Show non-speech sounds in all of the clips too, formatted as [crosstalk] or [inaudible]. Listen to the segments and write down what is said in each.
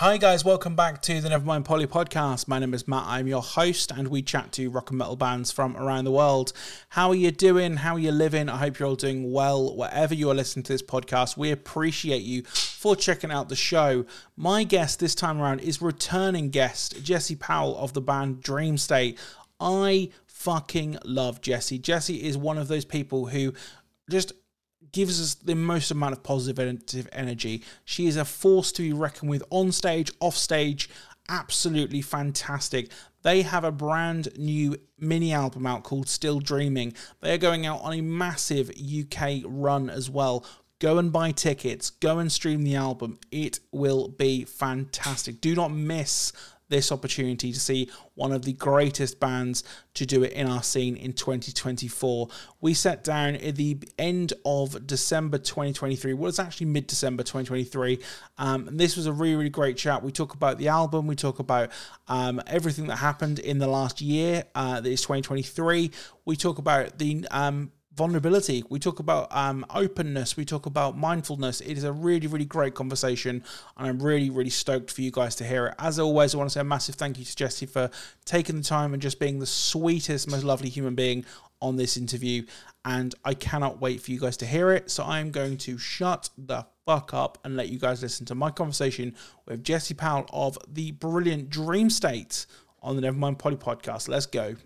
Hi, guys, welcome back to the Nevermind Polly podcast. My name is Matt, I'm your host, and we chat to rock and metal bands from around the world. How are you doing? How are you living? I hope you're all doing well wherever you are listening to this podcast. We appreciate you for checking out the show. My guest this time around is returning guest Jessie Powell of the band Dream State. I fucking love Jessie. Jessie is one of those people who just gives us the most amount of positive energy. She is a force to be reckoned with on stage, off stage. Absolutely fantastic. They have a brand new mini album out called Still Dreaming. They are going out on a massive UK run as well. Go and buy tickets, go and stream the album. It will be fantastic. Do not miss this opportunity to see one of the greatest bands to do it in our scene in 2024. We sat down at the end of December 2023. Well, it's actually mid December 2023. Um, and this was a really, really great chat. We talk about the album, we talk about um, everything that happened in the last year, uh, that is 2023. We talk about the um, vulnerability. We talk about um, openness. We talk about mindfulness. It is a really, really great conversation, and I'm really, really stoked for you guys to hear it. As always, I want to say a massive thank you to Jessie for taking the time and just being the sweetest, most lovely human being on this interview. And I cannot wait for you guys to hear it. So I'm going to shut the fuck up and let you guys listen to my conversation with Jessie Powell of the brilliant Dream State on the Nevermind Polly podcast. Let's go.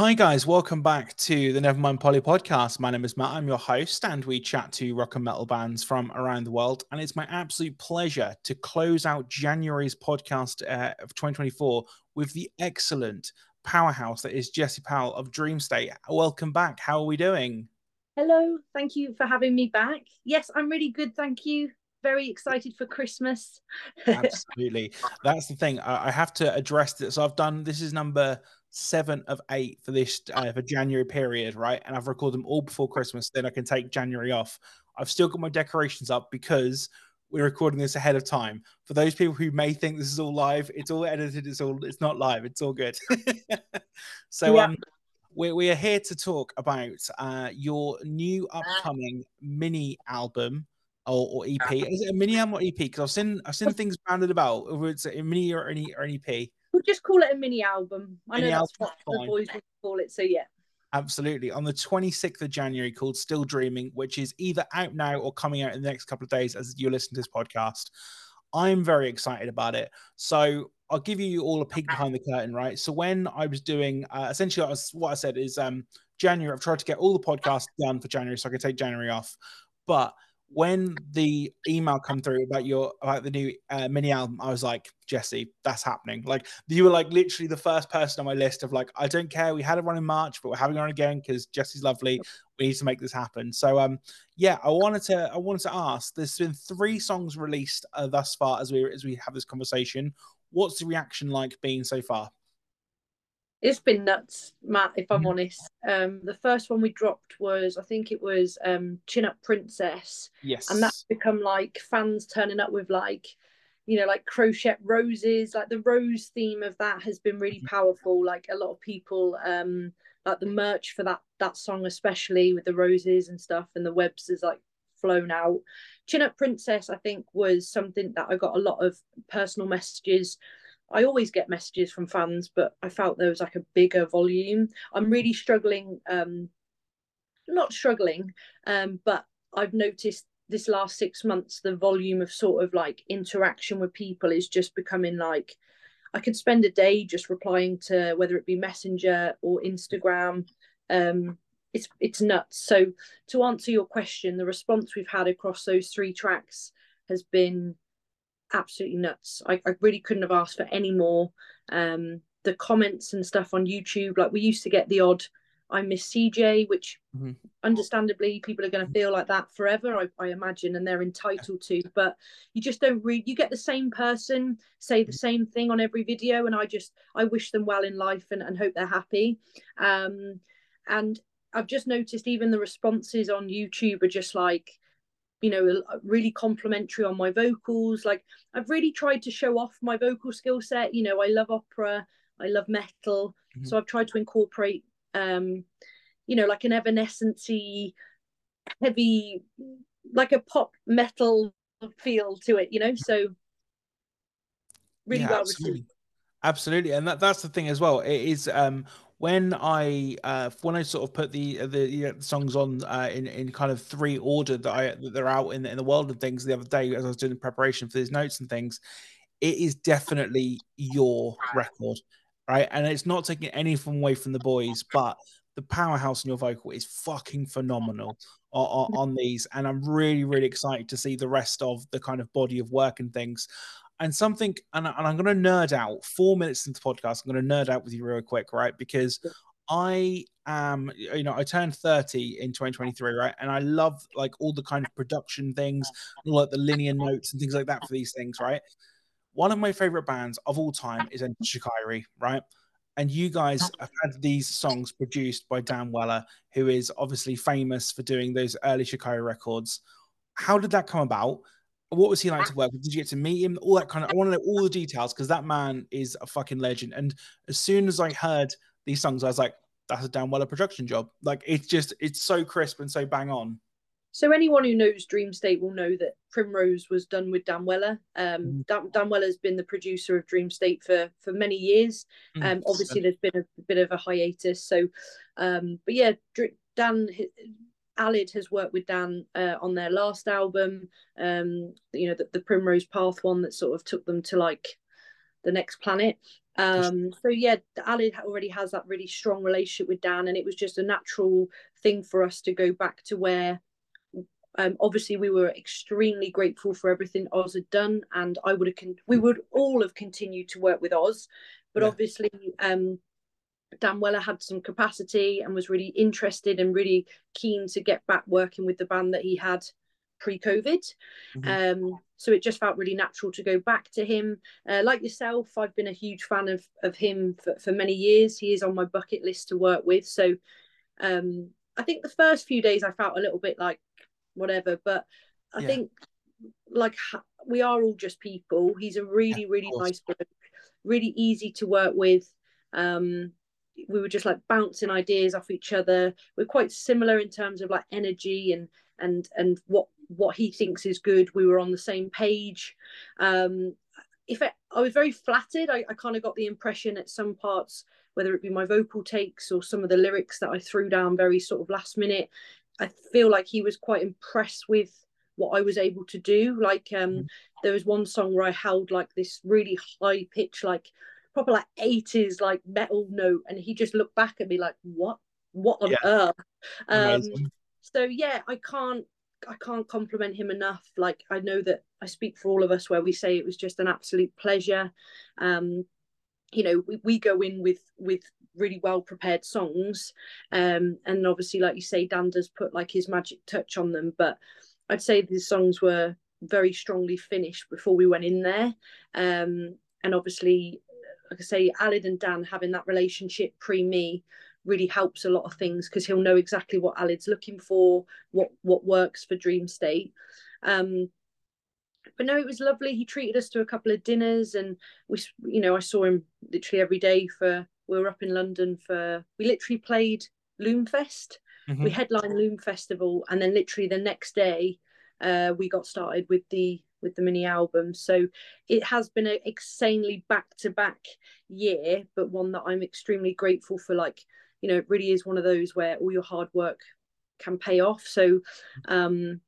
Hi, guys. Welcome back to the Nevermind Polly podcast. My name is Matt. I'm your host, and we chat to rock and metal bands from around the world. And it's my absolute pleasure to close out January's podcast uh, of 2024 with the excellent powerhouse that is Jessie Powell of Dream State. Welcome back. How are we doing? Hello. Thank you for having me back. Yes, I'm really good. Thank you very excited for Christmas. [laughs] Absolutely. That's the thing. I have to address this. So I've done this is number seven of eight for this uh, for January period, right? And I've recorded them all before Christmas. Then I can take January off. I've still got my decorations up because we're recording this ahead of time. For those people who may think this is all live, it's all edited. It's all it's not live. It's all good. [laughs] so yeah. um, we we are here to talk about uh, your new upcoming mini album. Or, or EP is it a mini album or EP? Because I've seen I've seen things bounded about whether it's a mini or any or an EP. We'll just call it a mini album. I mini know that's what the boys would call it. So yeah. Absolutely. On the 26th of January, called Still Dreaming, which is either out now or coming out in the next couple of days as you listen to this podcast. I'm very excited about it. So I'll give you all a peek behind the curtain, right? So when I was doing, uh, essentially, I was, what I said is um, January. I've tried to get all the podcasts done for January, so I could take January off. But when the email come through about your about the new uh, mini album, I was like, Jessie, that's happening. Like you were like literally the first person on my list of like, I don't care. We had it run in March, but we're having it on again because Jessie's lovely. We need to make this happen. So um, yeah, I wanted to I wanted to ask. There's been three songs released uh, thus far as we as we have this conversation. What's the reaction like being so far? It's been nuts, Matt, if I'm mm. honest. Um, the first one we dropped was, I think it was um, Chin Up Princess. Yes. And that's become like fans turning up with like, you know, like crochet roses. Like the rose theme of that has been really mm-hmm. powerful. Like a lot of people, um, like the merch for that that song, especially with the roses and stuff, and the webs is like flown out. Chin Up Princess, I think, was something that I got a lot of personal messages I always get messages from fans, but I felt there was like a bigger volume. I'm really struggling, um, not struggling, um, but I've noticed this last six months the volume of sort of like interaction with people is just becoming like I could spend a day just replying to whether it be Messenger or Instagram. Um, it's it's nuts. So to answer your question, the response we've had across those three tracks has been absolutely nuts. I, I really couldn't have asked for any more. Um, the comments and stuff on YouTube, like we used to get the odd I miss CJ, which mm-hmm. understandably people are going to feel like that forever, I, I, imagine, and they're entitled to. But you just don't read. You get the same person say the same thing on every video, and I just I wish them well in life and, and hope they're happy. Um, and I've just noticed even the responses on YouTube are just like you know really complimentary on my vocals like i've really tried to show off my vocal skill set you know i love opera I love metal. Mm-hmm. So I've tried to incorporate, um, you know, like an evanescency, heavy, like a pop metal feel to it, you know. So really yeah, well absolutely. received. Absolutely, and that, that's the thing as well. It is um, when I uh, when I sort of put the uh, the, you know, songs on uh, in in kind of three order that I that they're out in in the world of things the other day as I was doing the preparation for these notes and things, it is definitely your record, right? And it's not taking anything away from the boys, but the powerhouse in your vocal is fucking phenomenal on, on, these, and I'm really really excited to see the rest of the kind of body of work and things and something, and, and I'm going to nerd out four minutes into the podcast. I'm going to nerd out with you real quick, right? Because I am, you know, I turned 30 in 2023, right? And I love like all the kind of production things, like the linear notes and things like that for these things, right? One of my favorite bands of all time is Shikari, right? And you guys have had these songs produced by Dan Weller, who is obviously famous for doing those early Shikari records. How did that come about? What was he like to work with? Did you get to meet him? All that kind of. I want to know all the details because that man is a fucking legend. And as soon as I heard these songs, I was like, "That's a Dan Weller production job." Like it's just it's so crisp and so bang on. So anyone who knows Dream State will know that Primrose was done with Dan Weller. Um, mm. Dan, Dan Weller's been the producer of Dream State for for many years. Mm. Um, obviously, there's been a, bit of a hiatus. So, um, but yeah, Dan Aled has worked with Dan uh, on their last album, um, you know, the, the, Primrose Path one that sort of took them to like the next planet. Um, so yeah, Aled already has that really strong relationship with Dan, and it was just a natural thing for us to go back to where. Um, obviously, we were extremely grateful for everything Oz had done, and I would have con- we would all have continued to work with Oz, but yeah. obviously, um, Dan Weller had some capacity and was really interested and really keen to get back working with the band that he had pre-COVID. Mm-hmm. Um, so it just felt really natural to go back to him. Uh, like yourself, I've been a huge fan of of him for, for many years. He is on my bucket list to work with. So um, I think the first few days I felt a little bit like whatever, but I yeah. think like we are all just people. He's a really, yeah, really nice bloke, really easy to work with. Um, we were just like bouncing ideas off each other. We're quite similar in terms of like energy and and and what what he thinks is good. We were on the same page. Um, if I, I was very flattered, I, I kind of got the impression at some parts, whether it be my vocal takes or some of the lyrics that I threw down very sort of last minute, I feel like he was quite impressed with what I was able to do. Like um, mm-hmm. there was one song where I held like this really high pitch, like proper like 80s like metal note and he just looked back at me like what? What on yeah. earth? Um so yeah i can't i can't compliment him enough. Like i know that i speak for all of us where we say it was just an absolute pleasure. Um you know we, we go in with with really well prepared songs. Um and obviously like you say dan does put like his magic touch on them but i'd say the songs were very strongly finished before we went in there. Um and obviously like I say, Aled and Dan having that relationship pre me really helps a lot of things because he'll know exactly what Aled's looking for, what what works for Dream State. Um, but no, it was lovely. He treated us to a couple of dinners, and we, you know, I saw him literally every day for. We were up in London for. We literally played Loomfest. Mm-hmm. We headlined Loom Festival, and then literally the next day, uh, we got started with the with the mini album. So it has been an insanely back to back year, but one that I'm extremely grateful for. Like, you know, it really is one of those where all your hard work can pay off. So, um,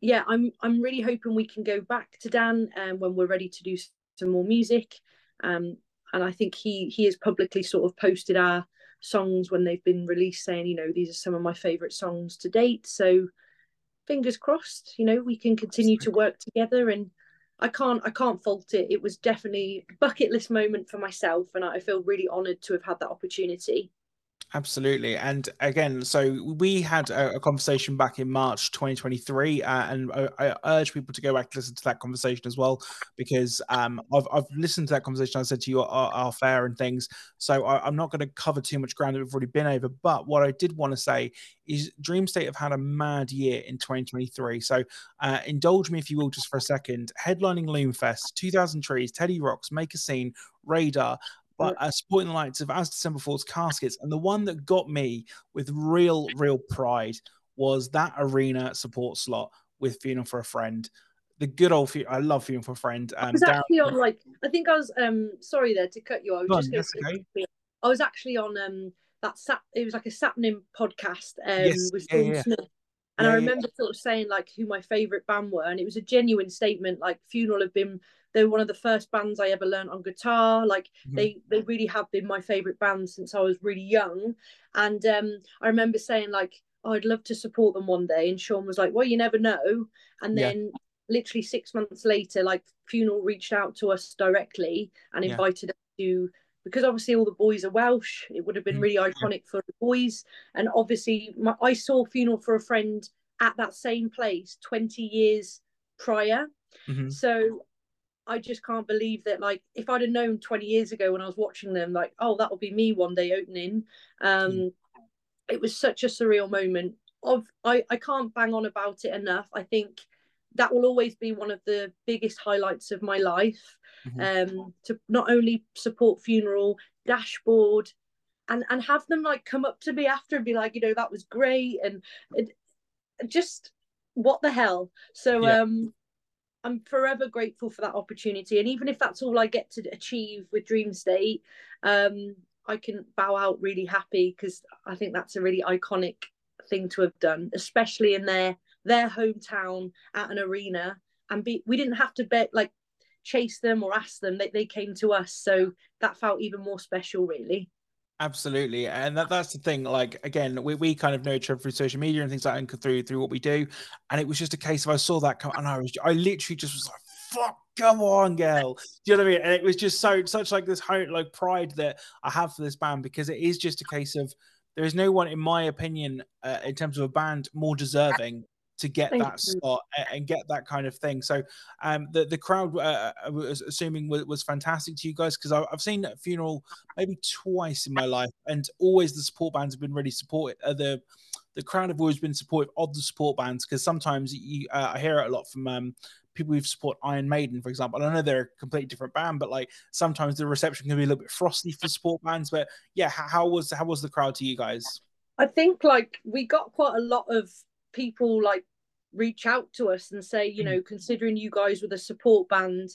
yeah, I'm I'm really hoping we can go back to Dan um, when we're ready to do some more music. Um, and I think he he has publicly sort of posted our songs when they've been released, saying, you know, these are some of my favourite songs to date. So fingers crossed you know we can continue to work together. And i can't i can't fault it. It was definitely a bucket list moment for myself. And i feel really honored to have had that opportunity Absolutely. And again, so we had a, a conversation back in March 2023, uh, and I, I, urge people to go back and listen to that conversation as well, because um, I've, I've listened to that conversation. I said to you, our, our fair and things. So I, am not going to cover too much ground that we've already been over. But what I did want to say is Dream State have had a mad year in 2023. So uh, indulge me, if you will, just for a second. Headlining Loomfest, 2000 Trees, Teddy Rocks, Make a Scene, Radar, but uh, supporting the likes of As December Falls Caskets. And the one that got me with real, real pride was that arena support slot with Funeral for a Friend. The good old, I love Funeral for a Friend. Um, I was actually Darren... on like, I think I was, um sorry there to cut you. I was just going to okay. I was actually on um that sat. It was like a Sapnin podcast um, yes. with Sean yeah, Smith. And yeah, I remember yeah. sort of saying like who my favourite band were, and it was a genuine statement. Like Funeral have been they were one of the first bands I ever learned on guitar. Like mm-hmm. they they really have been my favourite band since I was really young. And um, I remember saying like, oh, I'd love to support them one day. And Sean was like, well, you never know. And then literally six months later, like Funeral reached out to us directly and invited us to because obviously all the boys are Welsh, it would have been mm, really iconic for the boys. And obviously, my, I saw Funeral for a Friend at that same place 20 years prior. Mm-hmm. So I just can't believe that, like, if I'd have known 20 years ago when I was watching them, like, oh, that'll be me one day opening. Um, mm. It was such a surreal moment. Of I, I can't bang on about it enough. I think that will always be one of the biggest highlights of my life mm-hmm. um, to not only support funeral dashboard and and have them like come up to me after and be like you know that was great and it, just what the hell so yeah. um i'm forever grateful for that opportunity and even if that's all i get to achieve with dream state um i can bow out really happy because i think that's a really iconic thing to have done especially in their their hometown at an arena and be we didn't have to bet like chase them or ask them. They, they came to us. So that felt even more special, really. Absolutely, and that, that's the thing. Like again, we, we kind of know each other through social media and things like that, and through through what we do. And it was just a case of I saw that come, and I was I literally just was like, "Fuck, come on, girl." Do you know what I mean? And it was just so such like this whole like pride that I have for this band because it is just a case of there is no one, in my opinion, uh, in terms of a band, more deserving to get Thank that you. spot and get that kind of thing. So um, the the crowd, uh, I was assuming, was, was fantastic to you guys because I've seen a funeral maybe twice in my life, and always the support bands have been really supportive. Uh, the the crowd have always been supportive of the support bands because sometimes you, uh, I hear it a lot from um, people who support Iron Maiden, for example. I know they're a completely different band, but like sometimes the reception can be a little bit frosty for support bands. But yeah, how, how was how was the crowd to you guys? I think like we got quite a lot of people like reach out to us and say, you know, mm. considering you guys were the support band,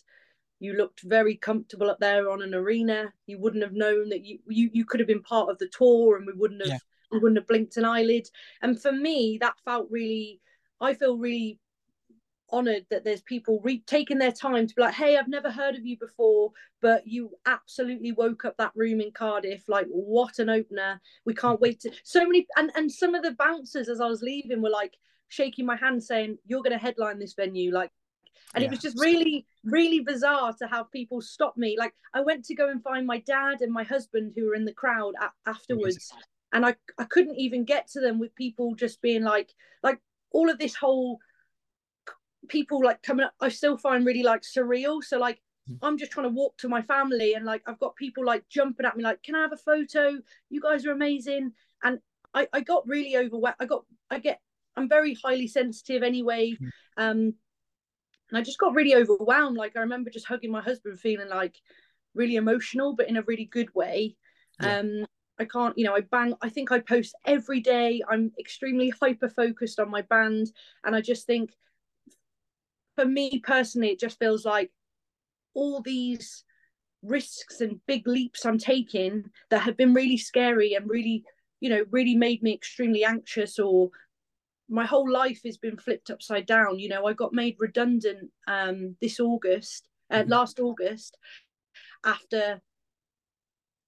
you looked very comfortable up there on an arena. You wouldn't have known that you you, you could have been part of the tour, and we wouldn't have yeah. we wouldn't have blinked an eyelid. And for me, that felt really. I feel really honored that there's people re- taking their time to be like, hey, I've never heard of you before, but you absolutely woke up that room in Cardiff. Like, what an opener! We can't mm. wait to. So many, and and some of the bouncers as I was leaving were like, shaking my hand saying you're going to headline this venue like and yeah. it was just really really bizarre to have people stop me. Like i went to go and find my dad and my husband who were in the crowd a- afterwards and i i couldn't even get to them with people just being like like all of this whole people like coming up i still find really like surreal. So like hmm. i'm just trying to walk to my family and like i've got people like jumping at me like can i have a photo? You guys are amazing. And i i got really overwhelmed i got i get I'm very highly sensitive anyway. Mm. Um, and I just got really overwhelmed. Like I remember just hugging my husband, feeling like really emotional, but in a really good way. Yeah. Um, I can't, you know, I bang. I think I post every day. I'm extremely hyper focused on my band, and I just think, for me personally, it just feels like all these risks and big leaps I'm taking that have been really scary and really, you know, really made me extremely anxious or my whole life has been flipped upside down. You know, I got made redundant um, this August, uh, mm-hmm. last August, after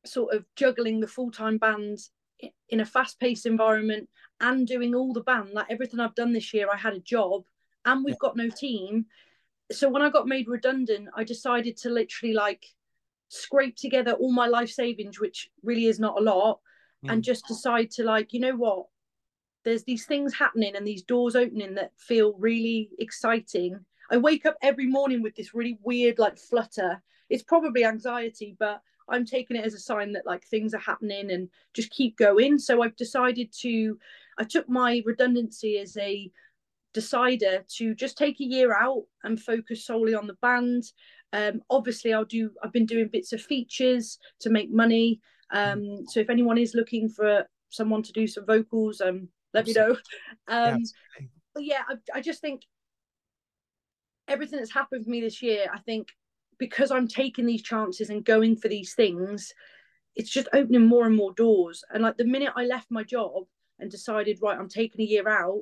sort of juggling the full time band in a fast paced environment and doing all the band. Like everything I've done this year, I had a job and we've got no team. So when I got made redundant, I decided to literally like scrape together all my life savings, which really is not a lot, mm. and just decide to like, you know what, there's these things happening and these doors opening that feel really exciting. I wake up every morning with this really weird like flutter. It's probably anxiety, but I'm taking it as a sign that like things are happening and just keep going. So I've decided to I took my redundancy as a decider to just take a year out and focus solely on the band. Um, obviously, I'll do. I've been doing bits of features to make money. Um, so if anyone is looking for someone to do some vocals, um, let me know. Um, yeah, yeah I, I just think everything that's happened for me this year, I think because I'm taking these chances and going for these things, it's just opening more and more doors. And like the minute I left my job and decided, right, I'm taking a year out,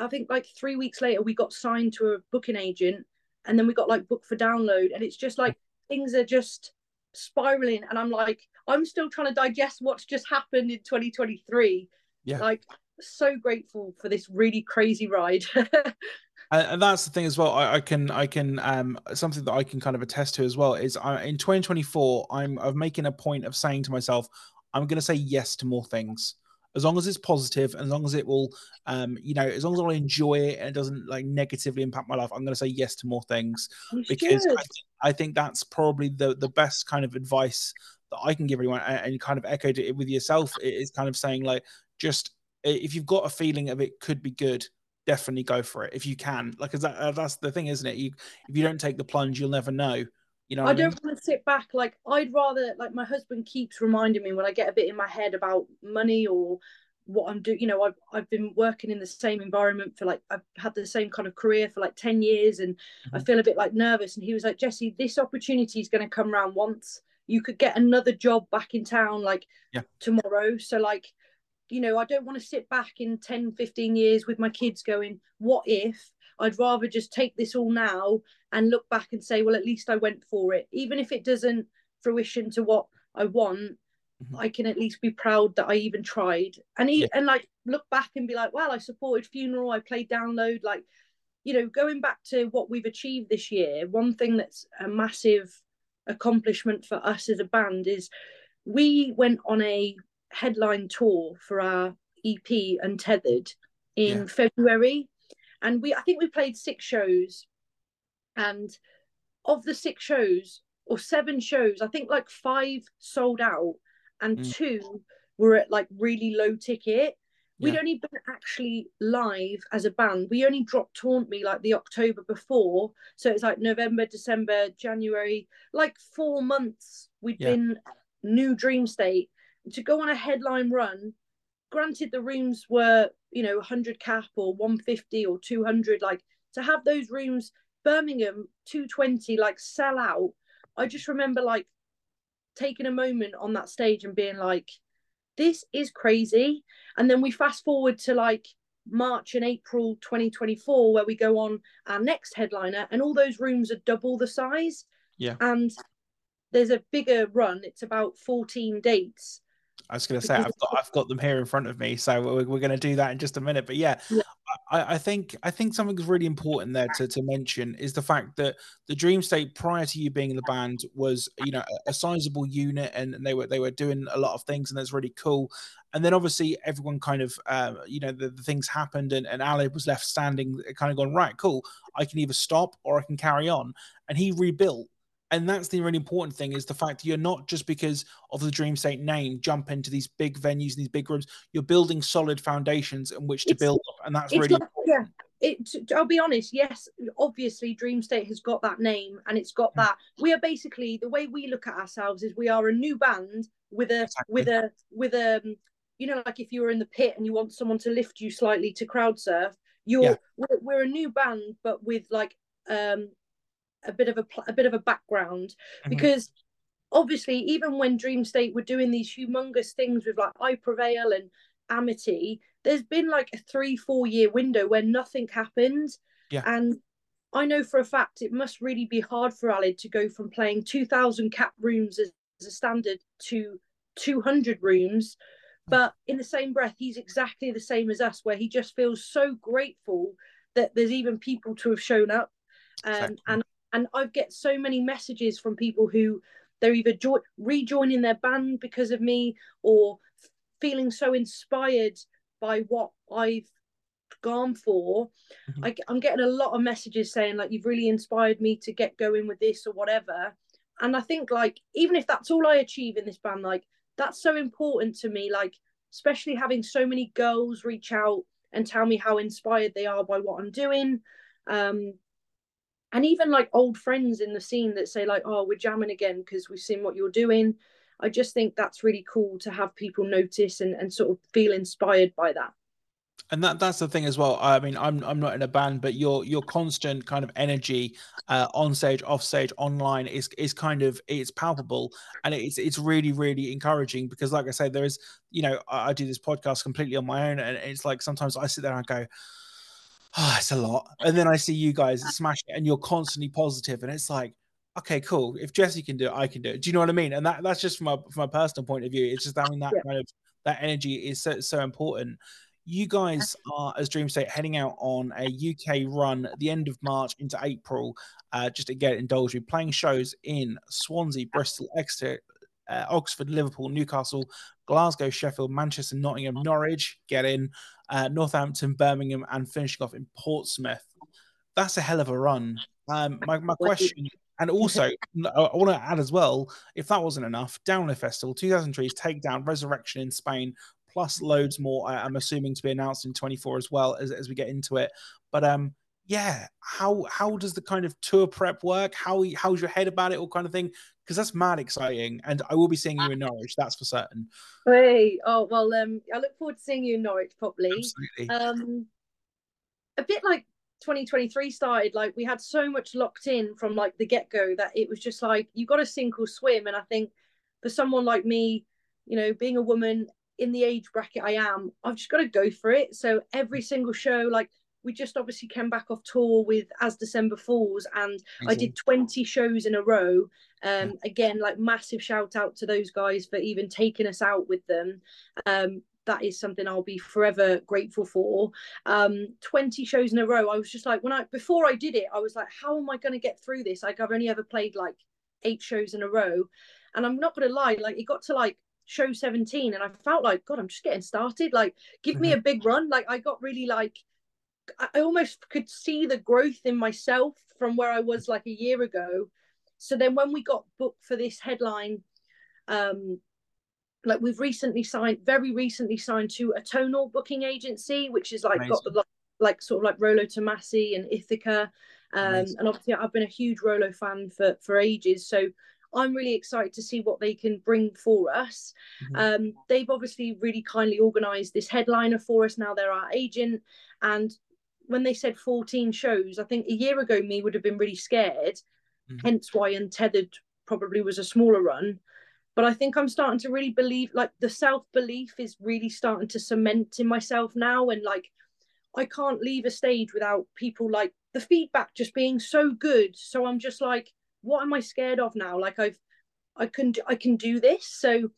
I think like three weeks later, we got signed to a booking agent and then we got like booked for download. And it's just like things are just spiraling. And I'm like, I'm still trying to digest what's just happened in 2023. Yeah. Like, so grateful for this really crazy ride. [laughs] and that's the thing as well. I, I, can, I can, um, something that I can kind of attest to as well is I, in 2024, I'm, I'm making a point of saying to myself, I'm going to say yes to more things as long as it's positive, as long as it will, um, you know, as long as I enjoy it and it doesn't like negatively impact my life, I'm going to say yes to more things you because I, th- I, think that's probably the the best kind of advice that I can give everyone. And, and kind of echoed it with yourself is kind of saying like, just if you've got a feeling of it could be good, definitely go for it if you can. Like, that, uh, that's the thing, isn't it? You if you don't take the plunge, you'll never know. You know, I don't mean? want to sit back. Like I'd rather, like my husband keeps reminding me when I get a bit in my head about money or what I'm doing. You know, I've I've been working in the same environment for like I've had the same kind of career for like ten years, and mm-hmm. I feel a bit like nervous. And he was like, Jessie, this opportunity is going to come around once. You could get another job back in town like yeah. tomorrow. So like you know, I don't want to sit back in 10, 15 years with my kids going, what if? I'd rather just take this all now and look back and say, well, at least I went for it. Even if it doesn't fruition to what I want, mm-hmm. I can at least be proud that I even tried. And he, yeah. and like look back and be like, well, I supported funeral, I played download, like, you know, going back to what we've achieved this year, one thing that's a massive accomplishment for us as a band is we went on a headline tour for our EP Untethered in yeah. February, and we I think we played six shows, and of the six shows or seven shows, I think like five sold out, and mm. two were at like really low ticket. We'd only been actually live as a band. We only dropped Taunt Me like the October before. So it's like November, December, January, like four months we'd yeah. been new dream state to go on a headline run granted the rooms were you know 100 cap or 150 or 200 like to have those rooms birmingham 220 like sell out i just remember like taking a moment on that stage and being like this is crazy. And then we fast forward to like march and april 2024 where we go on our next headliner and all those rooms are double the size. Yeah. And there's a bigger run it's about 14 dates I was going to say I've got I've got them here in front of me, so we're, we're going to do that in just a minute. But yeah, yeah. I, I, think I think something that's really important there to, to mention is the fact that the Dream State prior to you being in the band was you know a, a sizable unit, and they were they were doing a lot of things, and that's really cool. And then obviously everyone kind of uh, you know the, the, things happened, and, and Ali was left standing, kind of going right, cool. I can either stop or I can carry on, and he rebuilt and that's the really important thing is the fact that you're not just because of the dream state name jump into these big venues and these big rooms you're building solid foundations in which to it's, build up and that's really like, yeah it, i'll be honest yes obviously dream state has got that name and it's got that we are basically the way we look at ourselves is we are a new band with a exactly. with a with a you know like if you were in the pit and you want someone to lift you slightly to crowd surf you're yeah. we're, we're a new band but with like um a bit of a, a bit of a background mm-hmm. because obviously even when dream state were doing these humongous things with like i prevail and amity there's been like a three four year window where nothing happened yeah. and i know for a fact it must really be hard for Aled to go from playing 2000 cap rooms as, as a standard to 200 rooms mm. but in the same breath he's exactly the same as us where he just feels so grateful that there's even people to have shown up um, exactly. and and I get so many messages from people who they're either jo- rejoining their band because of me or feeling so inspired by what I've gone for. Mm-hmm. I, I'm getting a lot of messages saying like you've really inspired me to get going with this or whatever. And I think like even if that's all I achieve in this band, like that's so important to me. Like especially having so many girls reach out and tell me how inspired they are by what I'm doing. Um, and even like old friends in the scene that say like oh we're jamming again because we've seen what you're doing i just think that's really cool to have people notice and, and sort of feel inspired by that and that that's the thing as well. I mean, I'm I'm not in a band, but your your constant kind of energy uh, on stage, off stage, online is is kind of it's palpable, and it's it's really really encouraging because, like I say, there is you know I, I do this podcast completely on my own, and it's like sometimes I sit there and I go. Oh, it's a lot. And then I see you guys smash it and you're constantly positive, and it's like, okay, cool. If Jessie can do it, I can do it. Do you know what I mean? And that that's just from a from a personal point of view. It's just having that yeah. kind of that energy is so so important you guys are, as Dream State, heading out on a UK run at the end of March into April. Uh, just to get indulged, you playing shows in Swansea, Bristol, Exeter, uh, Oxford, Liverpool, Newcastle, Glasgow, Sheffield, Manchester, Nottingham, Norwich, get in, uh, Northampton, Birmingham, and finishing off in Portsmouth. That's a hell of a run. Um, my, my question, and also [laughs] I want to add as well, if that wasn't enough, Download Festival, 2000 Trees, Takedown, Resurrection in Spain, plus loads more. I'm assuming to be announced in 24 as well as, as we get into it. But um, yeah, how how does the kind of tour prep work? How how's your head about it, all kind of thing? Because that's mad exciting, and I will be seeing you in Norwich. That's for certain. Hey, oh well, um, I look forward to seeing you in Norwich probably. Absolutely. Um, a bit like 2023 started, like we had so much locked in from like the get go that it was just like you got to sink or swim. And I think for someone like me, you know, being a woman in the age bracket I am, I've just got to go for it. So every single show, like we just obviously came back off tour with As December Falls, and I did 20 shows in a row. Um, again, like massive shout out to those guys for even taking us out with them. Um, that is something I'll be forever grateful for. Um, 20 shows in a row. I was just like, when I before I did it, I was like, how am I going to get through this? Like, I've only ever played like eight shows in a row, and I'm not going to lie, like it got to like show 17 and I felt like, God, I'm just getting started. Like, give mm-hmm. me a big run. Like, I got really like, I almost could see the growth in myself from where I was like a year ago. So then when we got booked for this headline, um, like we've recently signed, very recently signed to a tonal booking agency, which is like Amazing. got the like, sort of like Rolo Tomassi and Ithaca. Um, and obviously I've been a huge Rolo fan for for ages. So I'm really excited to see what they can bring for us. Mm-hmm. Um, they've obviously really kindly organised this headliner for us. Now they're our agent, and when they said 14 shows, I think a year ago me would have been really scared. Mm-hmm. Hence why Untethered probably was a smaller run. But I think I'm starting to really believe, like the self belief is really starting to cement in myself now, and like I can't leave a stage without people like the feedback just being so good. So I'm just like what am I scared of now? Like I've I can I can do this. So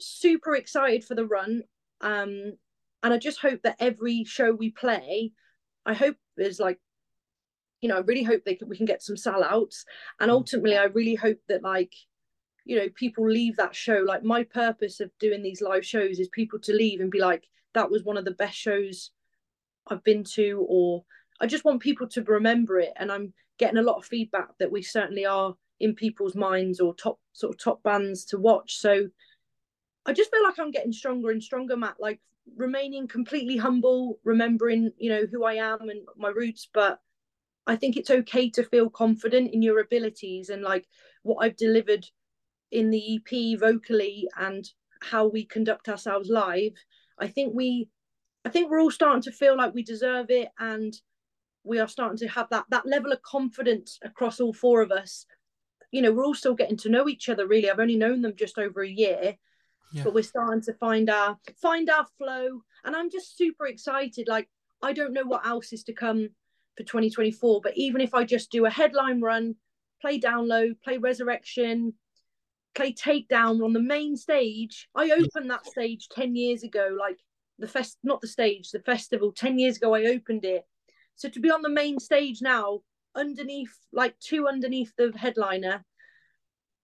super excited for the run. Um and I just hope that every show we play, I hope there's like you know, I really hope they can, we can get some sellouts. And mm. ultimately, I really hope that like, you know, people leave that show. Like my purpose of doing these live shows is people to leave and be like, that was one of the best shows I've been to, or I just want people to remember it. And I'm getting a lot of feedback that we certainly are in people's minds or top sort of top bands to watch. So I just feel like I'm getting stronger and stronger, Matt. Like remaining completely humble, remembering, you know, who I am and my roots, but I think it's okay to feel confident in your abilities and like what I've delivered in the EP vocally and how we conduct ourselves live. I think we I think we're all starting to feel like we deserve it and we are starting to have that that level of confidence across all four of us. You know we're all still getting to know each other really. I've only known them just over a year yeah. but we're starting to find our find our flow. And i'm just super excited. Like i don't know what else is to come for 2024 but even if i just do a headline run play download play resurrection play takedown on the main stage i opened that stage 10 years ago like the fest not the stage the festival 10 years ago i opened it. So to be on the main stage now, underneath, like two underneath the headliner,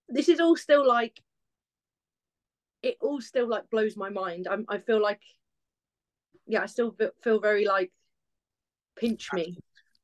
this is all still like, it all still like blows my mind. I'm, I feel like, yeah, I still feel very like, pinch me.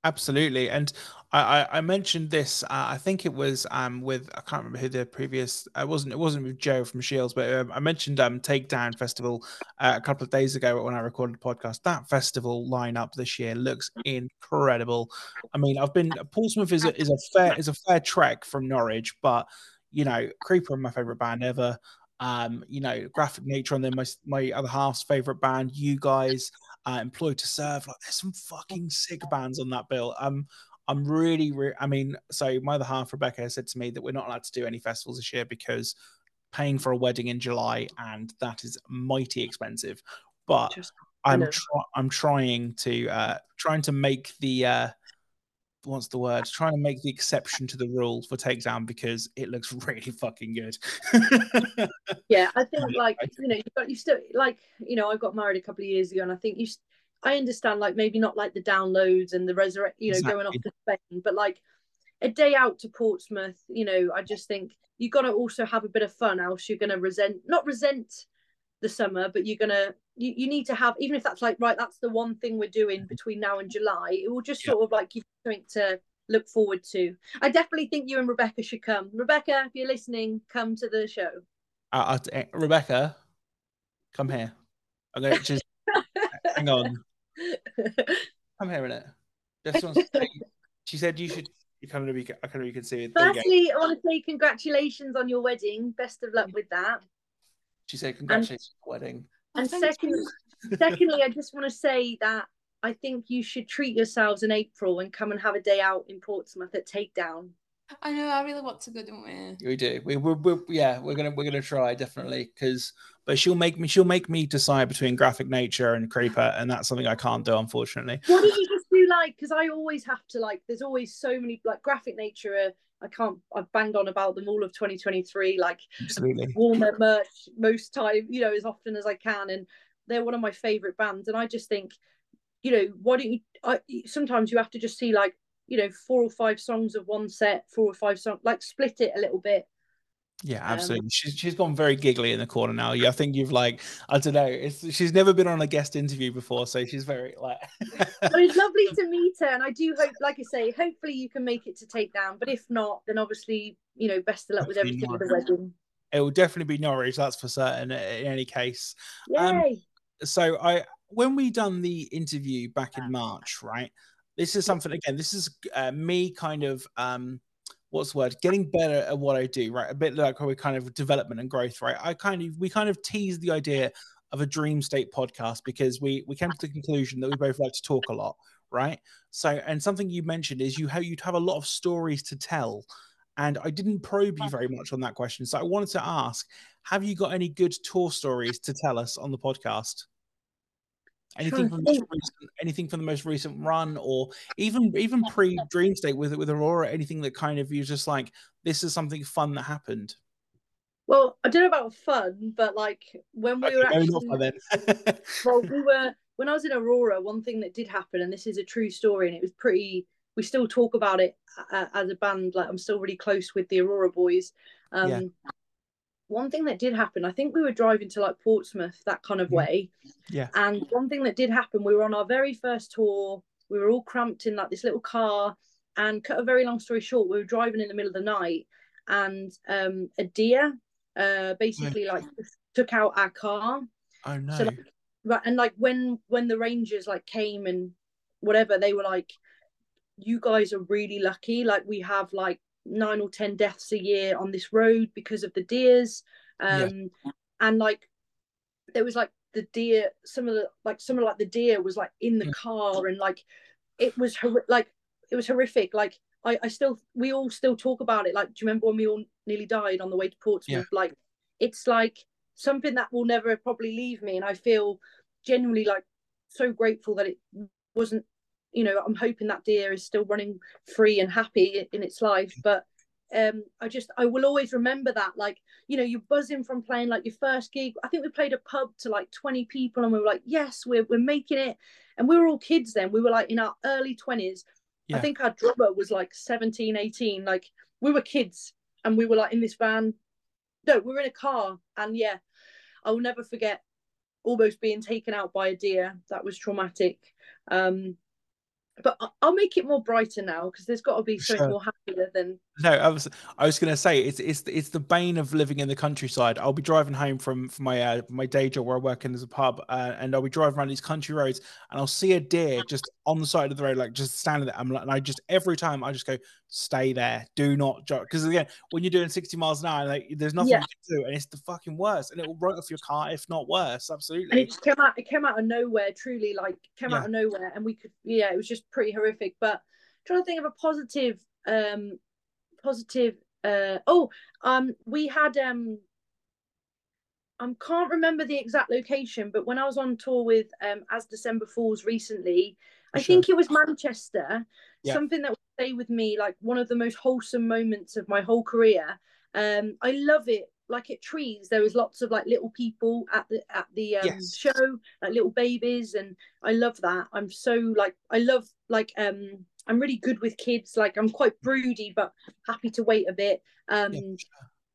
Absolutely, and I, I, I mentioned this. Uh, I think it was um, with I can't remember who the previous. It wasn't it wasn't with Joe from Shields, but um, I mentioned um, Takedown Festival uh, a couple of days ago when I recorded the podcast. That festival lineup this year looks incredible. I mean, I've been Portsmouth is a, is a fair is a fair trek from Norwich, but you know, Creeper are my favorite band ever. Um, you know, Graphic Nature and then my my other half's favorite band, you guys, uh, Employed to Serve. Like, there's some fucking sick bands on that bill. Um, I'm really, re- I mean, so my other half, Rebecca, said to me that we're not allowed to do any festivals this year because paying for a wedding in July and that is mighty expensive. But I'm try- I'm trying to uh, trying to make the uh, what's the word? Trying to make the exception to the rule for takedown because it looks [laughs] really fucking good. yeah, I think [laughs] like you know you've got you still like you know I got married a couple of years ago and I think you I understand like maybe not like the downloads and the resurrect you know exactly. going off to Spain, but like a day out to Portsmouth, you know, I just think you got to also have a bit of fun, else you're going to resent not resent the summer, but you're gonna you, you need to have even if that's like right, that's the one thing we're doing between now and July. It will just sort of like give you something to look forward to. I definitely think you and Rebecca should come. Rebecca, if you're listening, come to the show. Uh, uh, Rebecca, come here. I'm going to just [laughs] hang on. i'm hearing it. Just wants [laughs] to she said you should. You kind of be. I kind of you can see it. Firstly, I want to say congratulations on your wedding. Best of luck with that. She said, "Congratulations, oh, and, wedding." And second, secondly, I just want to say that I think you should treat yourselves in April and come and have a day out in Portsmouth at Takedown. I know. I really want to go, don't we? We do. We, we, we yeah. We're gonna we're gonna try definitely because, but she'll make me she'll make me decide between graphic nature and creeper, and that's something I can't do unfortunately. What do you just do like? Because I always have to like. There's always so many like graphic nature. I can't. I've banged on about them all of 2023. Like absolutely their merch most time, you know, as often as I can, and they're one of my favorite bands. And I just think, you know, why don't you? I, sometimes you have to just see like, you know, four or five songs of one set, four or five songs, like split it a little bit yeah, um, absolutely. Um, she's she's gone very giggly in the corner now. Yeah, I think you've like I don't know. It's she's never been on a guest interview before, so she's very like. [laughs] well, it's lovely to meet her, and I do hope, like I say, hopefully you can make it to take down. But if not, then obviously you know best of luck with everything with the wedding. It will definitely be Norwich, that's for certain. In any case, um, yay. Um, so I when we done the interview back in March, right? This is something again. This is uh, me kind of um what's the word getting better at what i do right? A bit like how we kind of development and growth right? I kind of we kind of tease the idea of a dream state podcast because we we came to the conclusion that we both like to talk a lot right? So and something you mentioned is you have you'd have a lot of stories to tell and i didn't probe you uh-huh. very much on that question so i wanted to ask have you got any good tour stories to tell us on the podcast Anything from the most recent, anything from the most recent run, or even even pre Dream State with with Aurora, anything that kind of you just like this is something fun that happened. Well, I don't know about fun, but like when we okay, were actually, well, we [laughs] were when I was in Aurora. One thing that did happen, and this is a true story, and it was pretty. We still talk about it uh, as a band. Like I'm still really close with the Aurora boys. Um, yeah one thing that did happen, I think we were driving to like Portsmouth, that kind of way. Yeah. And one thing that did happen, we were on our very first tour. We were all cramped in like this little car. And cut a very long story short, we were driving in the middle of the night, and um, a deer uh, basically like took out our car. Oh no! So, like, right, and like when when the rangers like came and whatever, they were like, "You guys are really lucky. Like we have like nine or ten deaths a year on this road because of the deers um yeah. and like there was like the deer some of the like some of like the deer was like in the mm. car and like it was hor- like it was horrific like I, I still we all still talk about it like do you remember when we all nearly died on the way to portsmouth yeah. like it's like something that will never probably leave me and i feel genuinely like so grateful that it wasn't you know i'm hoping that deer is still running free and happy in its life but um i just i will always remember that like you know you're buzzing from playing like your first gig. I think we played a pub to like 20 people and we were like yes we're, we're making it. And we were all kids then. We were like in our early 20s yeah. i think our drummer was like 17 18 like we were kids and we were like in this van. No we were in a car and yeah i will never forget almost being taken out by a deer. That was traumatic. Um but I'll make it more brighter now because there's got to be something sure. more happier than. No, I was I was going to say it's it's it's the bane of living in the countryside. I'll be driving home from from my uh, my day job where I work in as a pub, uh, and I'll be driving around these country roads, and I'll see a deer just on the side of the road, like just standing there. I'm like, and I just every time I just go, stay there, do not jog, because again, when you're doing 60 miles an hour, like there's nothing yeah. you can do, and it's the fucking worst, and it will write off your car if not worse. Absolutely. And it came out. It came out of nowhere. Truly, like came yeah. out of nowhere, and we could. Yeah, it was just pretty horrific. But I'm trying to think of a positive. um positive uh oh um we had um I can't remember the exact location, but when I was on tour with um, As December Falls recently, I sure. think it was Manchester. Yeah. Something that will stay with me, like one of the most wholesome moments of my whole career. Um, I love it. Like at Trees, there was lots of like little people at the at the um, yes. show, like little babies, and I love that. I'm so like I love like um I'm really good with kids. Like I'm quite broody, but happy to wait a bit. Um, yeah.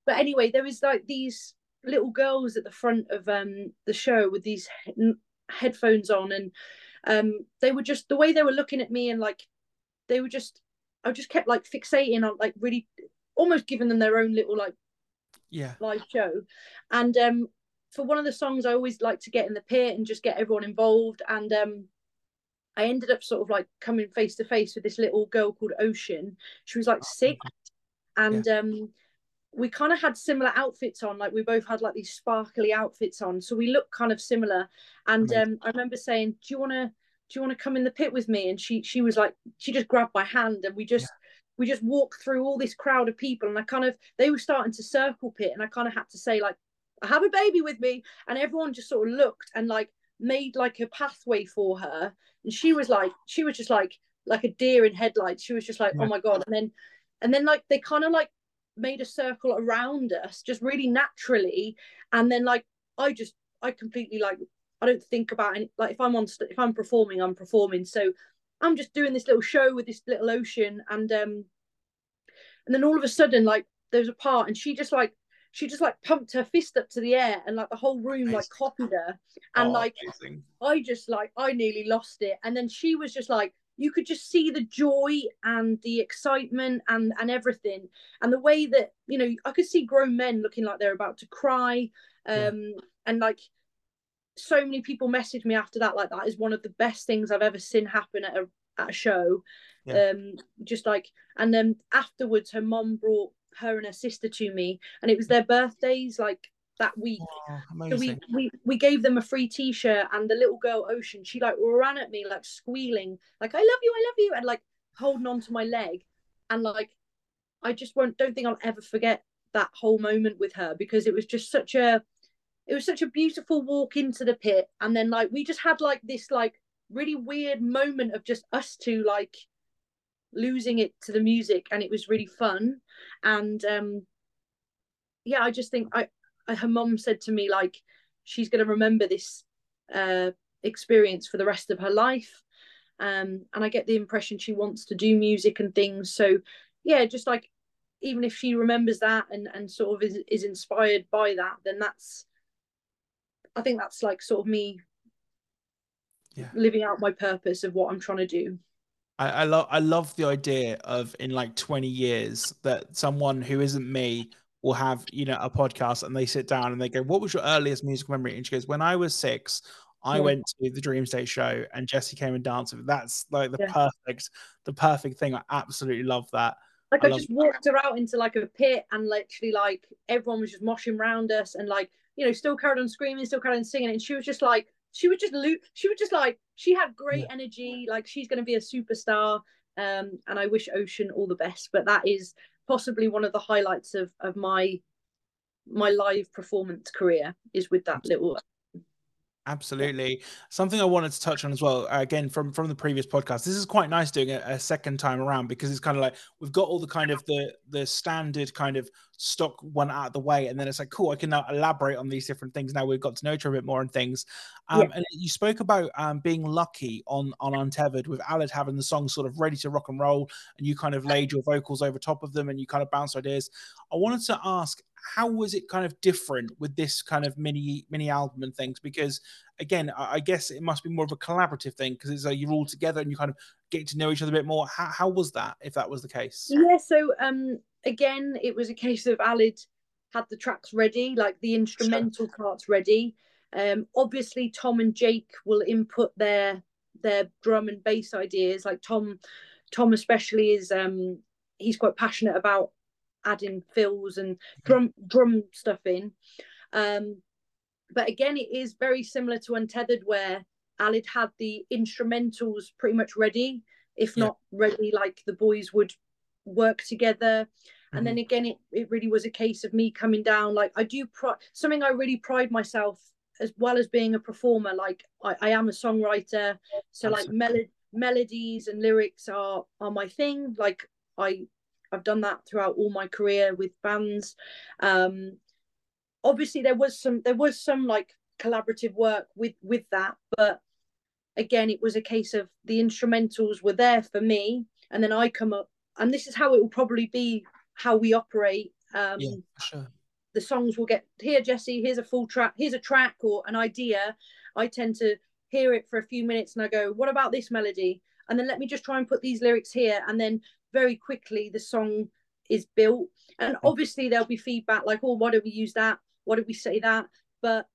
But anyway, there was like these little girls at the front of um the show with these he- headphones on, and um they were just the way they were looking at me, and like they were just I just kept like fixating on like really almost giving them their own little like yeah. live show, and um for one of the songs I always like to get in the pit and just get everyone involved. And um I ended up sort of like coming face to face with this little girl called Ocean. She was like oh, six, and yeah. um, we kind of had similar outfits on. Like we both had like these sparkly outfits on, so we looked kind of similar. And um, I remember saying, "Do you want to? Do you want to come in the pit with me?" And she she was like, she just grabbed my hand, and we just. Yeah. We just walked through all this crowd of people, and I kind of they were starting to circle pit, and I kind of had to say like, "I have a baby with me," and everyone just sort of looked and like made like a pathway for her and she was like she was just like like a deer in headlights she was just like oh yeah. oh my god and then and then like they kind of like made a circle around us just really naturally and then like i just i completely like i don't think about any like if i'm on if i'm performing i'm performing so i'm just doing this little show with this little ocean and um and then all of a sudden like there's a part and she just like she just like pumped her fist up to the air and like the whole room amazing. like copied her and oh, like amazing. i just like i nearly lost it and then she was just like you could just see the joy and the excitement and and everything and the way that you know i could see grown men looking like they're about to cry um yeah. and like so many people messaged me after that like that is one of the best things i've ever seen happen at a at a show yeah. um just like and then afterwards her mom brought her and her sister to me, and it was their birthdays like that week. Oh, so we, we we gave them a free T-shirt, and the little girl Ocean, she like ran at me like squealing, like "I love you, I love you," and like holding on to my leg, and like I just won't don't think I'll ever forget that whole moment with her because it was just such a it was such a beautiful walk into the pit. And then like we just had like this like really weird moment of just us two like losing it to the music and it was really fun. And um yeah i just think i, I her mom said to me like she's going to remember this uh experience for the rest of her life. Um and i get the impression she wants to do music and things. So yeah just like even if she remembers that and and sort of is, is inspired by that then that's i think that's like sort of me yeah. living out my purpose of what i'm trying to do. I, I love I love the idea of in like 20 years that someone who isn't me will have you know a podcast and they sit down and they go, "What was your earliest musical memory?" And she goes, "When I was six, I yeah. went to the Dream State show and Jessie came and danced with. That's like the yeah. perfect the perfect thing. I absolutely love that. Like I, I just walked her out into like a pit and literally like everyone was just moshing around us and like you know still carried on screaming, still carried on singing, and she was just like she would just loot. She would just like she had great yeah. energy. Like she's going to be a superstar. Um, and I wish Ocean all the best. But that is possibly one of the highlights of of my my live performance career is with that little Absolutely. Something I wanted to touch on as well, again from from the previous podcast. This is quite nice doing it a second time around because it's kind of like we've got all the kind of the the standard kind of stock one out of the way, and then it's like cool. I can now elaborate on these different things. Now we've got to know each other a bit more and things. Um, yeah. And you spoke about um, being lucky on on Untethered with Aled having the song sort of ready to rock and roll, and you kind of laid your vocals over top of them, and you kind of bounced ideas. I wanted to ask how was it kind of different with this kind of mini mini album and things? Because again, I, I guess it must be more of a collaborative thing because it's like you're all together and you kind of get to know each other a bit more. How how was that? If that was the case? Yeah. So um, again, it was a case of Aled had the tracks ready, like the instrumental sure. parts ready. Um, obviously, Tom and Jake will input their their drum and bass ideas. Like Tom, Tom especially is um, he's quite passionate about adding fills and drum drum stuff in. Um, but again, it is very similar to Untethered, where Aled had the instrumentals pretty much ready, if not ready, like the boys would work together. Mm-hmm. And then again, it, it really was a case of me coming down. Like I do something I really pride myself as well as being a performer. Like I, I am a songwriter, so Absolutely. like mel- melodies and lyrics are are my thing. Like I I've done that throughout all my career with bands. Um, obviously, there was some there was some like collaborative work with with that, but again, it was a case of the instrumentals were there for me, and then I come up, and this is how it will probably be how we operate. Um, yeah, sure. The songs will get here, Jessie. Here's a full track. Here's a track or an idea. I tend to hear it for a few minutes and I go, "What about this melody?" And then let me just try and put these lyrics here, and then very quickly the song is built. And obviously there'll be feedback like, oh, why don't we use that? Why don't we say that? But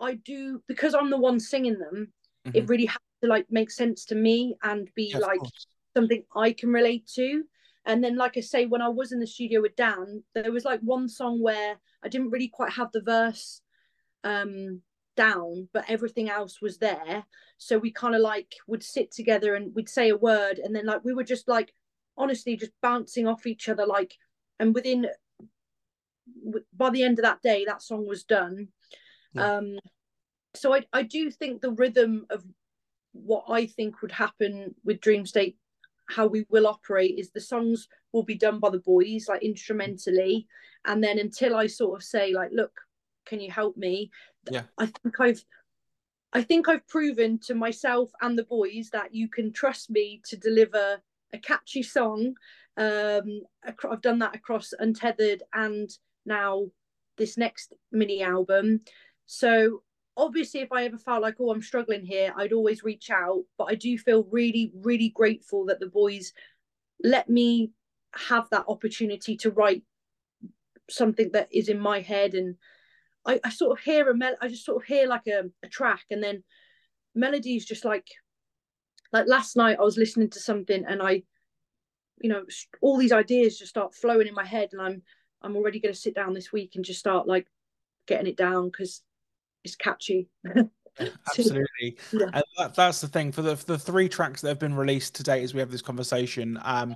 I do because I'm the one singing them, mm-hmm. it really has to like make sense to me and be like something I can relate to. And then, like I say, when I was in the studio with Dan, there was like one song where I didn't really quite have the verse um, down, but everything else was there. So we kind of like would sit together and we'd say a word, and then like we were just like honestly just bouncing off each other like and within by the end of that day that song was done. Yeah. um so I, I do think the rhythm of what i think would happen with dream state how we will operate is the songs will be done by the boys like instrumentally. And then until i sort of say like look can you help me? Yeah. I think i've i think i've proven to myself and the boys that you can trust me to deliver a catchy song. Um, I've done that across Untethered and now this next mini album. So obviously, if I ever felt like, oh, I'm struggling here, I'd always reach out. But I do feel really, really grateful that the boys let me have that opportunity to write something that is in my head and I, I sort of hear a mel I just sort of hear like a, a track and then melodies just like like last night I was listening to something and I, you know, all these ideas just start flowing in my head and I'm I'm already going to sit down this week and just start like getting it down because it's catchy. [laughs] [laughs] Absolutely, yeah. and that, that's the thing for the for the three tracks that have been released today as we have this conversation. Um,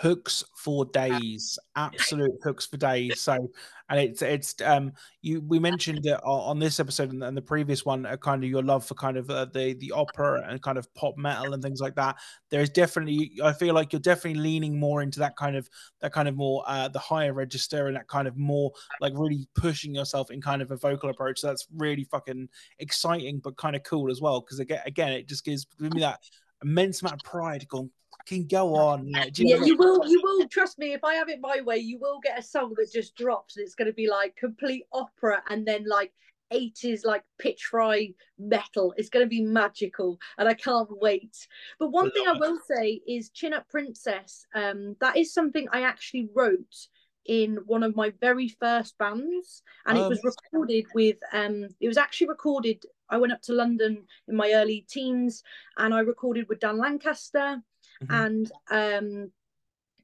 hooks for days, absolute hooks for days. So, and it's it's um you we mentioned it on this episode and, the previous one, uh, kind of your love for kind of uh, the the opera and kind of pop metal and things like that. There is definitely, I feel like you're definitely leaning more into that kind of that kind of more uh, the higher register and that kind of more like really pushing yourself in kind of a vocal approach. So that's really fucking exciting, but kind of cool as well because again, again, it just gives me that immense amount of pride going can go on. You yeah, you will. You will trust me. If I have it my way, you will get a song that just drops, and it's going to be like complete opera, and then like 80s like pitch fry metal. It's going to be magical, and I can't wait. But one thing I will say is Chin Up Princess. Um, that is something I actually wrote in one of my very first bands and um, it was recorded with um it was actually recorded I went up to London in my early teens and I recorded with Dan Lancaster mm-hmm. and um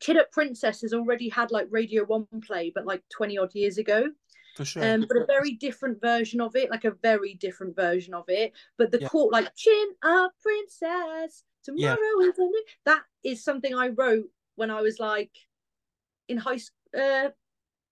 Chin Up Princess has already had like Radio One play, but like 20 odd years ago. For sure. Um, but a very different version of it, like a very different version of it. But the yeah. court, like Chin Up Princess, tomorrow yeah. is a new. That is something I wrote when I was like in high school, uh,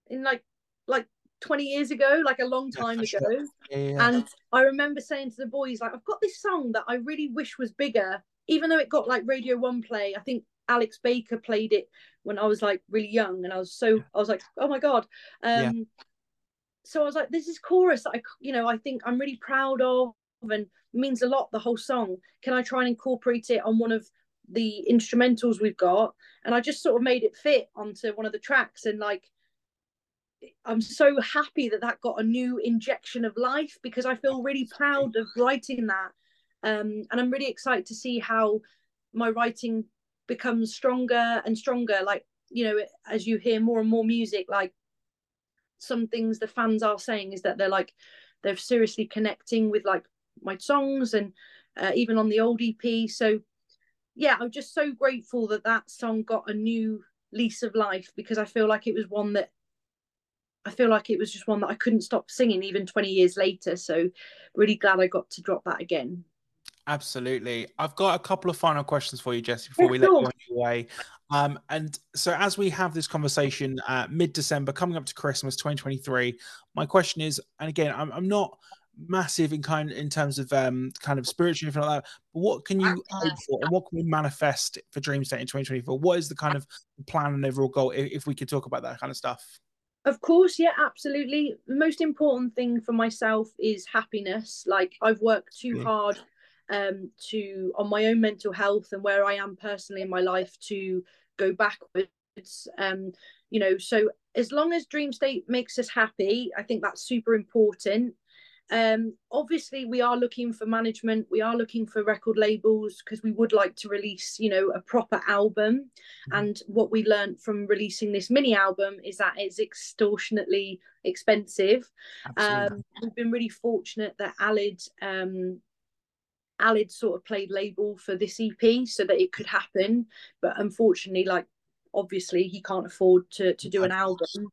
in like like 20 years ago, like a long time yeah, ago. Sure. And I remember saying to the boys, like, I've got this song that I really wish was bigger, even though it got like Radio One play. I think Alex Baker played it when I was like really young, and I was so I was like, oh my god. Um, so I was like, this is chorus that I, you know, I think I'm really proud of and means a lot. The whole song. Can I try and incorporate it on one of the instrumentals we've got? And I just sort of made it fit onto one of the tracks, and like I'm so happy that that got a new injection of life because I feel really proud of writing that. Um, and I'm really excited to see how my writing becomes stronger and stronger. Like, you know, as you hear more and more music, like some things the fans are saying is that they're like, they're seriously connecting with like my songs and uh, even on the old EP. So, yeah, I'm just so grateful that that song got a new lease of life because I feel like it was one that I feel like it was just one that I couldn't stop singing even 20 years later. So really glad I got to drop that again. Absolutely. I've got a couple of final questions for you, Jessie, before we let you on your way. Um, and so, as we have this conversation uh, mid December, coming up to Christmas 2023, my question is, and again, I'm, I'm not massive in kind in terms of um kind of spiritual anything like that. But what can you hope for, and what can we manifest for Dream State in 2024? What is the kind of plan and overall goal? If, if we could talk about that kind of stuff. Of course, yeah, absolutely. The most important thing for myself is happiness. Like I've worked too hard um to on my own mental health and where I am personally in my life to go backwards. Um, you know, so as long as Dream State makes us happy, I think that's super important. Um, obviously, we are looking for management. We are looking for record labels because we would like to release, you know, a proper album. Mm-hmm. And what we learned from releasing this mini album is that it's extortionately expensive. Um, we've been really fortunate that Aled, um, Aled sort of played label for this EP so that it could happen. But unfortunately, like obviously, he can't afford to to do an album.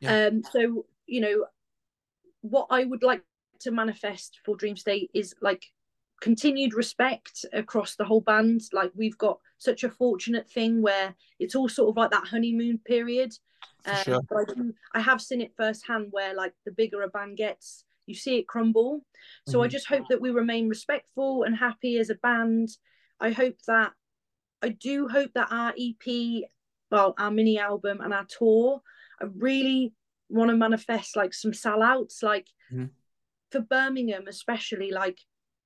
Yeah. Um, so you know, what I would like to manifest for Dream State is like continued respect across the whole band. Like we've got such a fortunate thing where it's all sort of like that honeymoon period. Um, sure. I, do, I have seen it firsthand where like the bigger a band gets, you see it crumble. So mm-hmm. I just hope that we remain respectful and happy as a band. I hope that I do hope that our EP, well, our mini album and our tour, I really want to manifest like some sellouts. Like mm-hmm for Birmingham, especially, like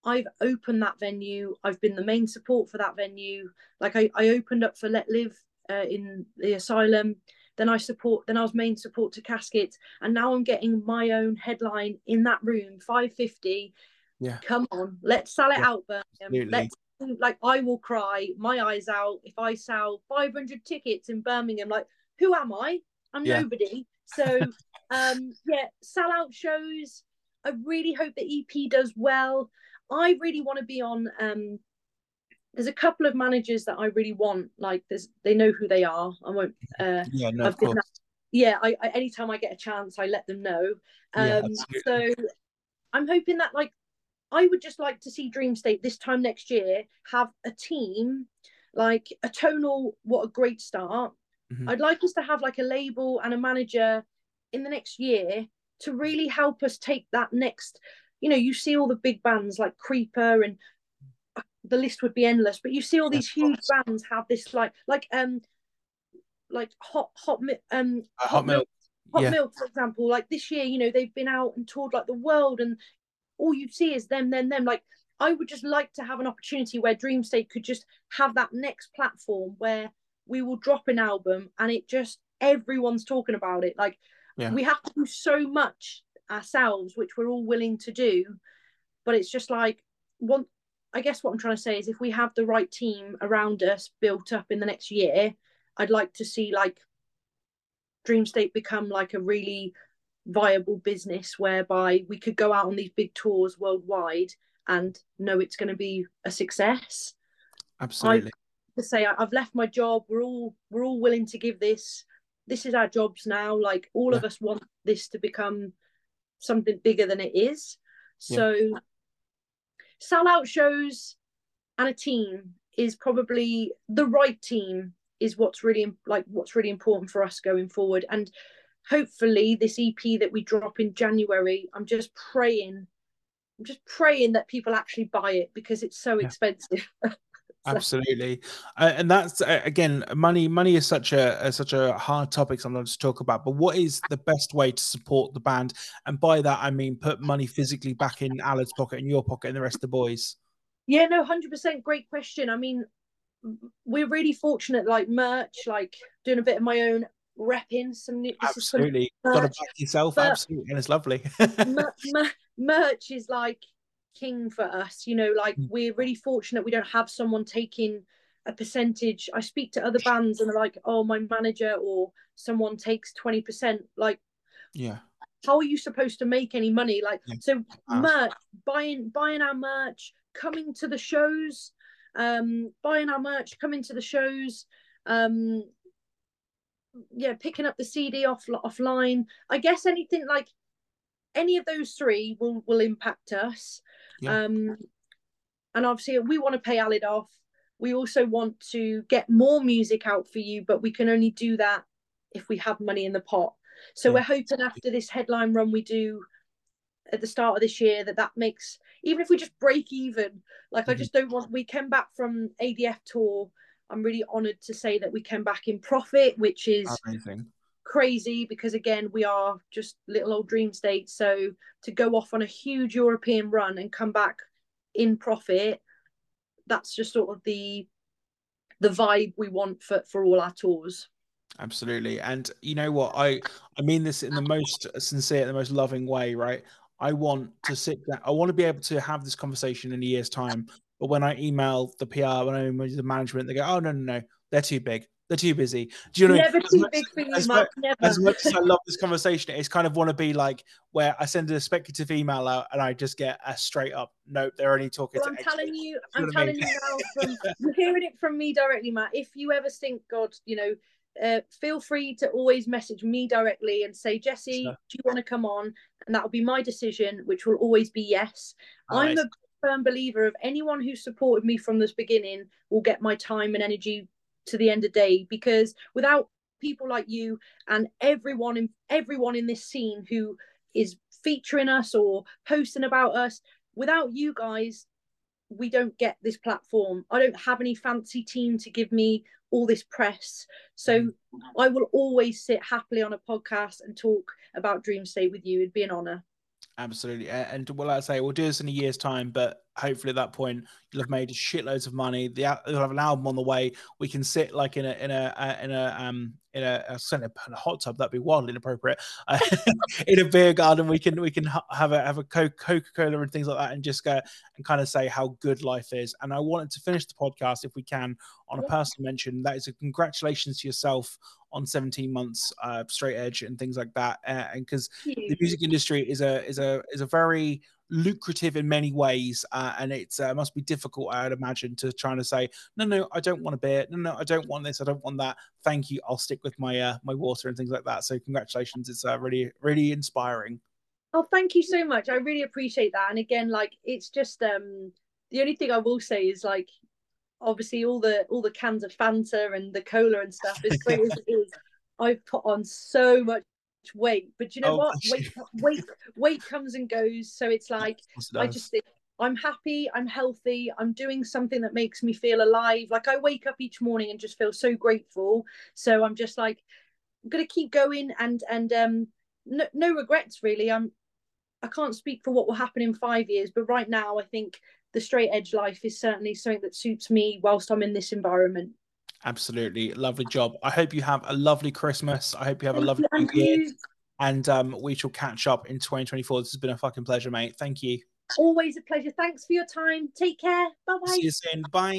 I've opened that venue. I've been the main support for that venue. Like I, I opened up for Let Live uh, in the asylum. Then I support. Then I was main support to Casket, and now I'm getting my own headline in that room, 550. Yeah. Come on, let's sell it yeah. out, Birmingham. Let's like I will cry my eyes out if I sell 500 tickets in Birmingham. Like who am I? I'm yeah. nobody. So [laughs] um yeah, sell out shows I really hope the EP does well. I really want to be on. Um, there's a couple of managers that I really want. Like, there's they know who they are. I won't. Uh, yeah, no, of course. That, yeah, I, I, anytime I get a chance, I let them know. Um, yeah, so I'm hoping that like I would just like to see Dream State this time next year have a team like a tonal. What a great start! Mm-hmm. I'd like us to have like a label and a manager in the next year to really help us take that next you know you see all the big bands like creeper and the list would be endless but you see all these huge bands have this like like um like hot hot um hot, hot milk, milk. hot yeah. milk for example like this year you know they've been out and toured like the world and all you see is them them them like i would just like to have an opportunity where dream state could just have that next platform where we will drop an album and it just everyone's talking about it like yeah. we have to do so much ourselves which we're all willing to do but it's just like one i guess what i'm trying to say is if we have the right team around us built up in the next year i'd like to see like dream state become like a really viable business whereby we could go out on these big tours worldwide and know it's going to be a success absolutely I, to say i've left my job we're all we're all willing to give this this is our jobs now like all yeah. of us want this to become something bigger than it is so yeah. Sell out shows and a team is probably the right team is what's really like what's really important for us going forward and hopefully this ep that we drop in january i'm just praying i'm just praying that people actually buy it because it's so yeah. expensive [laughs] [laughs] Absolutely, uh, and that's uh, again, money. Money is such a, a, such a hard topic sometimes to talk about. But what is the best way to support the band? And by that, I mean put money physically back in Aled's pocket and your pocket and the rest of the boys. Yeah, no, hundred percent. Great question. I mean, we're really fortunate. Like merch, like doing a bit of my own repping some new. this is some Absolutely. Got to merch. back yourself. But- Absolutely. And it's lovely. [laughs] mer- mer- merch is like king for us. You know, like Mm. we're really fortunate we don't have someone taking a percentage. I speak to other bands and they're like, "Oh, my manager or someone takes twenty percent." Like, yeah. how are you supposed to make any money? Like, Yeah. so Ah. merch, buying buying our merch, coming to the shows, um, buying our merch, coming to the shows, um, yeah, picking up the CD off offline. I guess anything like any of those three will will impact us. Yeah. Um, and obviously we want to pay Aled off. We also want to get more music out for you, but we can only do that if we have money in the pot. So Yeah. we're hoping after this headline run we do at the start of this year that that makes even if we just break even like i Mhm. just don't want we came back from adf tour i'm really honored to say that we came back in profit which is Amazing. Crazy because again we are just little old dream states so to go off on a huge european run and come back in profit that's just sort of the the vibe we want for for all our tours Absolutely. And you know what? I I mean this in the most sincere, the most loving way, right? I want to sit down. I want to be able to have this conversation in a year's time. But when I email the PR, when I email the management, they go, "Oh no, no, no, they're too big. They're too busy." Do you know? I never too much- big for you as mark much- never as much as I love this conversation, it's kind of want to be like where I send a speculative email out and I just get a straight up, nope, they're only talking Well, I'm X." telling you, I'm what I telling mean? you now [laughs] from you're hearing it from me directly, Matt. If you ever think, God, you know, uh, feel free to always message me directly and say, Jessie, do you want to come on? And that'll be my decision, which will always be yes. I'm a firm believer of anyone who supported me from this beginning will get my time and energy to the end of the day because without people like you and everyone in everyone in this scene who is featuring us or posting about us without you guys we don't get this platform. I don't have any fancy team to give me all this press. So mm. i will always sit happily on a podcast and talk about dream state with you. It'd be an honor. Absolutely. And well, I say, we'll do this in a year's time, but hopefully at that point you'll have made shitloads of money. The, you'll have an album on the way. We can sit like in a in a in a um in a, a, certainly a hot tub. That'd be wildly inappropriate. Uh, [laughs] in a beer garden, we can we can ha- have a have a Coca Cola and things like that, and just go and kind of say how good life is. And I wanted to finish the podcast if we can on a personal mention. That is a congratulations to yourself on 17 months uh, straight edge and things like that. Uh, and because the music industry is a is a is a very lucrative in many ways, uh, and it uh, must be difficult, I would imagine, to trying to say no, no, I don't want a beer, no, no, I don't want this, I don't want that. Thank you, I'll stick with my uh, my water and things like that. So congratulations, it's uh, really really inspiring. Oh, thank you so much. I really appreciate that. And again, like it's just um the only thing I will say is like obviously all the all the cans of Fanta and the cola and stuff, as great as it is, I've put on so much weight. But you know Oh, what? Weight weight weight comes and goes. So it's like I just think I'm happy, I'm healthy, I'm doing something that makes me feel alive. Like I wake up each morning and just feel so grateful. So I'm just like I'm gonna keep going and and um no, no regrets really. I'm I can't speak for what will happen in five years, but right now I think the straight edge life is certainly something that suits me whilst I'm in this environment. Absolutely lovely job. I hope you have a lovely Christmas. I hope you have a lovely you, year, and um, we shall catch up in 2024. This has been a fucking pleasure, mate. Thank you. Always a pleasure. Thanks for your time. Take care. Bye bye. See you soon. Bye.